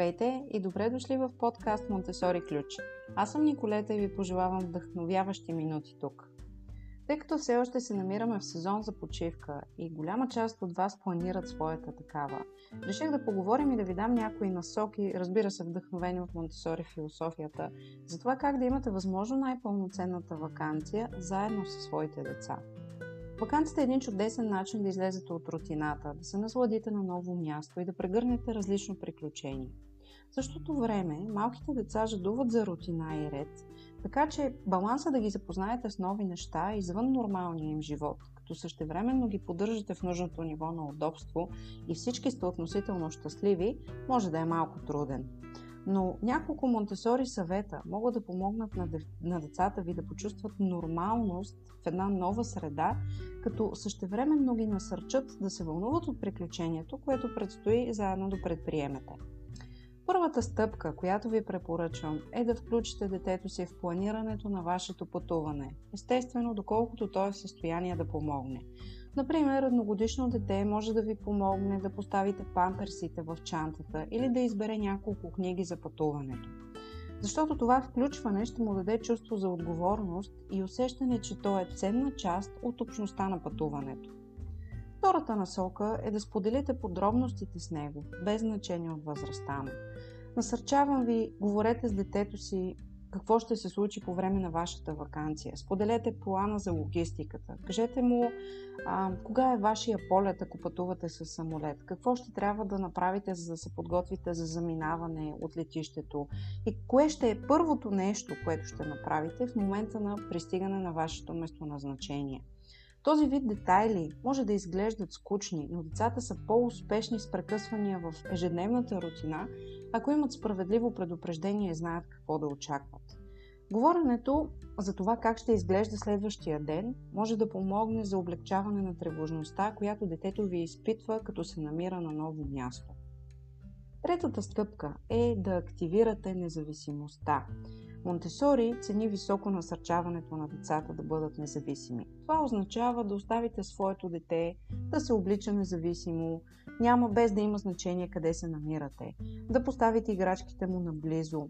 Здравейте и добре дошли в подкаст Монтесори Ключ. Аз съм Николета и ви пожелавам вдъхновяващи минути тук. Тъй като все още се намираме в сезон за почивка и голяма част от вас планират своята такава, реших да поговорим и да ви дам някои насоки, разбира се вдъхновени от Монтесори философията, за това как да имате възможно най-пълноценната вакансия заедно със своите деца. Вакансията е един чудесен начин да излезете от рутината, да се насладите на ново място и да прегърнете различно приключение. В същото време, малките деца жадуват за рутина и ред, така че баланса да ги запознаете с нови неща извън нормалния им живот, като същевременно ги поддържате в нужното ниво на удобство и всички сте относително щастливи, може да е малко труден. Но няколко Монтесори съвета могат да помогнат на, на децата ви да почувстват нормалност в една нова среда, като същевременно ги насърчат да се вълнуват от приключението, което предстои заедно да предприемете. Първата стъпка, която ви препоръчвам, е да включите детето си в планирането на вашето пътуване, естествено, доколкото то е в състояние да помогне. Например, едногодишно дете може да ви помогне да поставите памперсите в чантата или да избере няколко книги за пътуването. Защото това включване ще му даде чувство за отговорност и усещане, че то е ценна част от общността на пътуването. Втората насока е да споделите подробностите с него, без значение от възрастта му. Насърчавам ви, говорете с детето си какво ще се случи по време на вашата вакансия. Споделете плана за логистиката. Кажете му а, кога е вашия полет, ако пътувате с самолет. Какво ще трябва да направите, за да се подготвите за заминаване от летището. И кое ще е първото нещо, което ще направите в момента на пристигане на вашето местоназначение. Този вид детайли може да изглеждат скучни, но децата са по-успешни с прекъсвания в ежедневната рутина, ако имат справедливо предупреждение и знаят какво да очакват. Говоренето за това как ще изглежда следващия ден може да помогне за облегчаване на тревожността, която детето ви изпитва, като се намира на ново място. Третата стъпка е да активирате независимостта. Монтесори цени високо насърчаването на децата да бъдат независими. Това означава да оставите своето дете да се облича независимо, няма без да има значение къде се намирате, да поставите играчките му наблизо,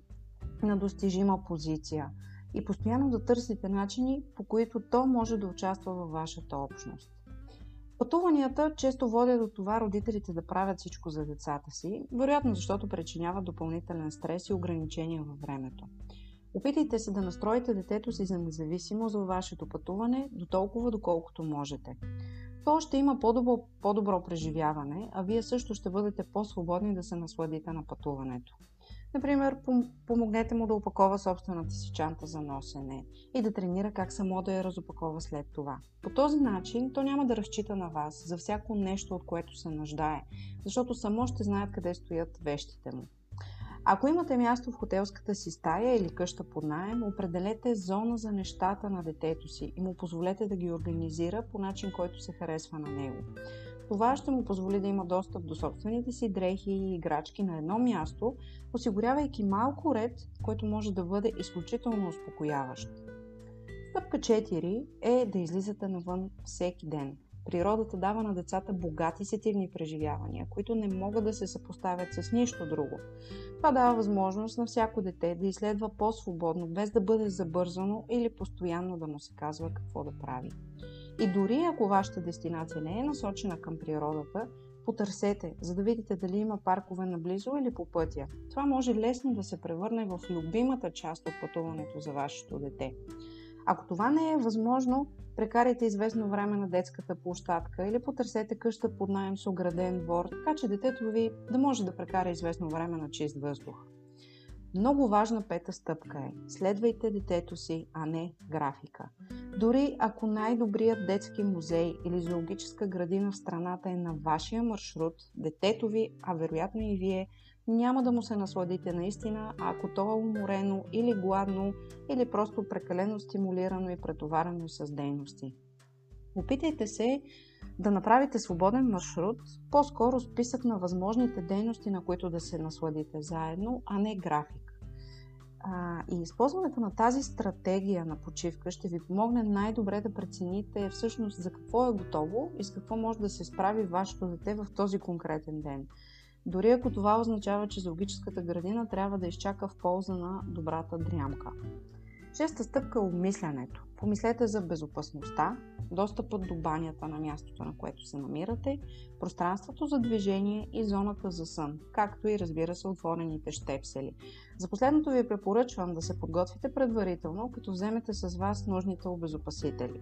на достижима позиция и постоянно да търсите начини, по които то може да участва във вашата общност. Пътуванията често водят до това родителите да правят всичко за децата си, вероятно защото причиняват допълнителен стрес и ограничения във времето. Опитайте се да настроите детето си за независимост във вашето пътуване до толкова, доколкото можете. То ще има по-добро, по-добро преживяване, а вие също ще бъдете по-свободни да се насладите на пътуването. Например, помогнете му да опакова собствената си чанта за носене и да тренира как само да я разопакова след това. По този начин то няма да разчита на вас за всяко нещо, от което се нуждае, защото само ще знаят къде стоят вещите му. Ако имате място в хотелската си стая или къща под найем, определете зона за нещата на детето си и му позволете да ги организира по начин, който се харесва на него. Това ще му позволи да има достъп до собствените си дрехи и играчки на едно място, осигурявайки малко ред, който може да бъде изключително успокояващ. Стъпка 4 е да излизате навън всеки ден. Природата дава на децата богати сетивни преживявания, които не могат да се съпоставят с нищо друго. Това дава възможност на всяко дете да изследва по-свободно, без да бъде забързано или постоянно да му се казва какво да прави. И дори ако вашата дестинация не е насочена към природата, потърсете, за да видите дали има паркове наблизо или по пътя. Това може лесно да се превърне в любимата част от пътуването за вашето дете. Ако това не е възможно, прекарайте известно време на детската площадка или потърсете къща под найем с ограден двор, така че детето ви да може да прекара известно време на чист въздух. Много важна пета стъпка е следвайте детето си, а не графика. Дори ако най-добрият детски музей или зоологическа градина в страната е на вашия маршрут, детето ви, а вероятно и вие, няма да му се насладите наистина, ако то е уморено или гладно, или просто прекалено стимулирано и претоварено с дейности. Опитайте се да направите свободен маршрут, по-скоро списък на възможните дейности, на които да се насладите заедно, а не график. А, и използването на тази стратегия на почивка ще ви помогне най-добре да прецените всъщност за какво е готово и с какво може да се справи вашето дете в този конкретен ден – дори ако това означава, че зоологическата градина трябва да изчака в полза на добрата дрямка. Шеста стъпка е обмислянето. Помислете за безопасността, достъпът до банята на мястото, на което се намирате, пространството за движение и зоната за сън, както и разбира се отворените щепсели. За последното ви препоръчвам да се подготвите предварително, като вземете с вас нужните обезопасители.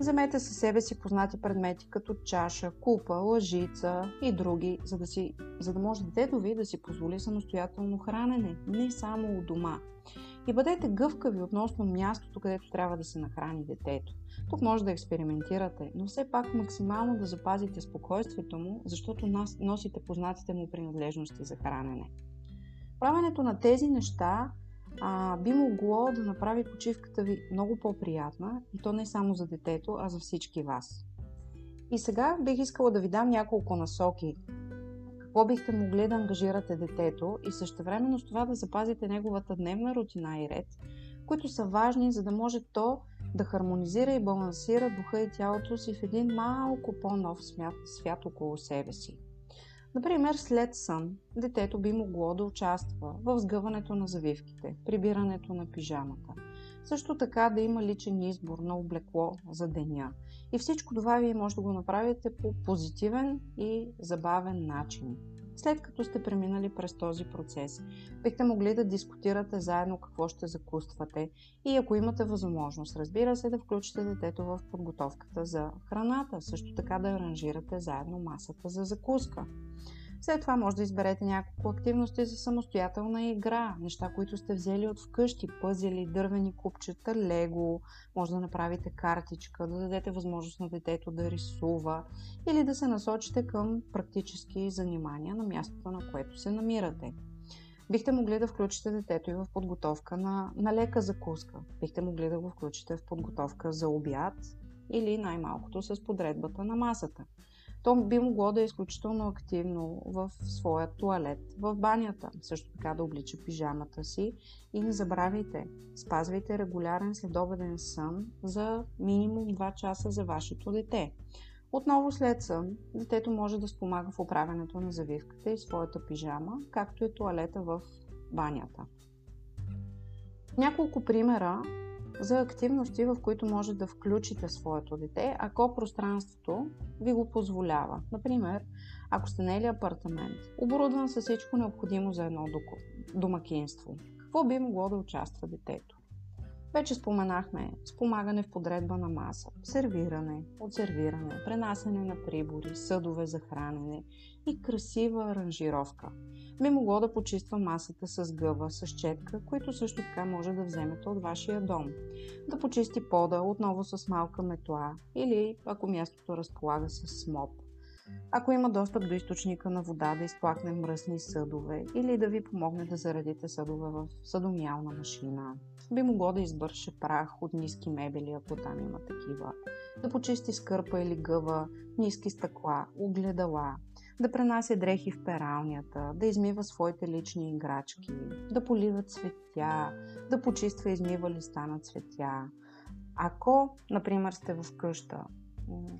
Вземете със себе си познати предмети като чаша, купа, лъжица и други, за да, си, за да може детето ви да си позволи самостоятелно хранене, не само у дома. И бъдете гъвкави относно мястото, където трябва да се нахрани детето. Тук може да експериментирате, но все пак максимално да запазите спокойствието му, защото носите познатите му принадлежности за хранене. Правенето на тези неща а, би могло да направи почивката ви много по-приятна и то не само за детето, а за всички вас. И сега бих искала да ви дам няколко насоки. Какво бихте могли да ангажирате детето и същевременно с това да запазите неговата дневна рутина и ред, които са важни, за да може то да хармонизира и балансира духа и тялото си в един малко по-нов свят, около себе си. Например, след сън, детето би могло да участва в сгъването на завивките, прибирането на пижамата. Също така да има личен избор на облекло за деня. И всичко това вие може да го направите по позитивен и забавен начин след като сте преминали през този процес. Бихте могли да дискутирате заедно какво ще закуствате и ако имате възможност, разбира се, да включите детето в подготовката за храната, също така да аранжирате заедно масата за закуска. След това може да изберете няколко активности за самостоятелна игра, неща, които сте взели от вкъщи, пъзели, дървени купчета, лего, може да направите картичка, да дадете възможност на детето да рисува или да се насочите към практически занимания на мястото, на което се намирате. Бихте могли да включите детето и в подготовка на, на лека закуска. Бихте могли да го включите в подготовка за обяд или най-малкото с подредбата на масата то би могло да е изключително активно в своя туалет, в банята, също така да облича пижамата си и не забравяйте, спазвайте регулярен следобеден сън за минимум 2 часа за вашето дете. Отново след сън, детето може да спомага в оправянето на завивката и своята пижама, както и туалета в банята. Няколко примера за активности, в които може да включите своето дете, ако пространството ви го позволява. Например, ако сте наели апартамент, оборудван с всичко необходимо за едно домакинство, какво би могло да участва детето? Вече споменахме спомагане в подредба на маса, сервиране, отсервиране, пренасене на прибори, съдове за хранене и красива аранжировка. Би могло да почиства масата с гъва, с четка, които също така може да вземете от вашия дом. Да почисти пода отново с малка метла или ако мястото разполага с смоп ако има достъп до източника на вода, да изплакне мръсни съдове или да ви помогне да заредите съдове в съдомиална машина. Би могло да избърше прах от ниски мебели, ако там има такива. Да почисти скърпа или гъва, ниски стъкла, огледала, да пренася дрехи в пералнята, да измива своите лични играчки, да полива цветя, да почиства и измива листа на цветя. Ако, например, сте в къща,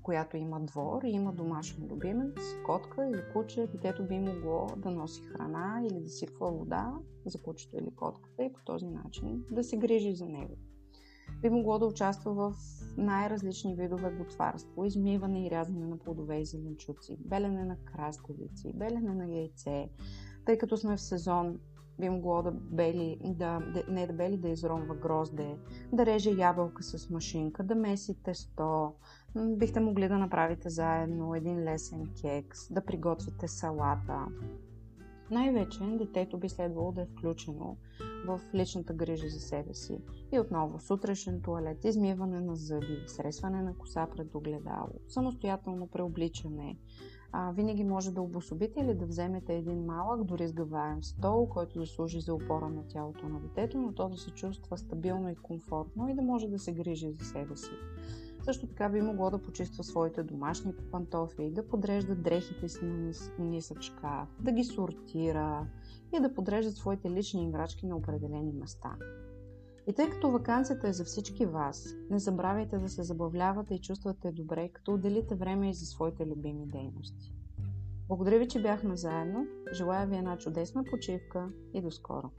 която има двор и има домашен любимец, котка или куче, детето би могло да носи храна или да сипва вода за кучето или котката и по този начин да се грижи за него. Би могло да участва в най-различни видове готварство, измиване и рязане на плодове и зеленчуци, белене на краставици, белене на яйце, тъй като сме в сезон би могло да бели, да, не да бели, да изронва грозде, да реже ябълка с машинка, да меси тесто. Бихте могли да направите заедно един лесен кекс, да приготвите салата. Най-вече детето би следвало да е включено в личната грижа за себе си. И отново сутрешен туалет, измиване на зъби, сресване на коса пред огледало, самостоятелно преобличане, а, винаги може да обособите или да вземете един малък, дори сгъваем стол, който да служи за опора на тялото на детето, но то да се чувства стабилно и комфортно и да може да се грижи за себе си. Също така би могло да почиства своите домашни пантофи, да подрежда дрехите си на нисък шкаф, да ги сортира и да подрежда своите лични играчки на определени места. И тъй като вакансията е за всички вас, не забравяйте да се забавлявате и чувствате добре, като отделите време и за своите любими дейности. Благодаря ви, че бяхме заедно. Желая ви една чудесна почивка и до скоро!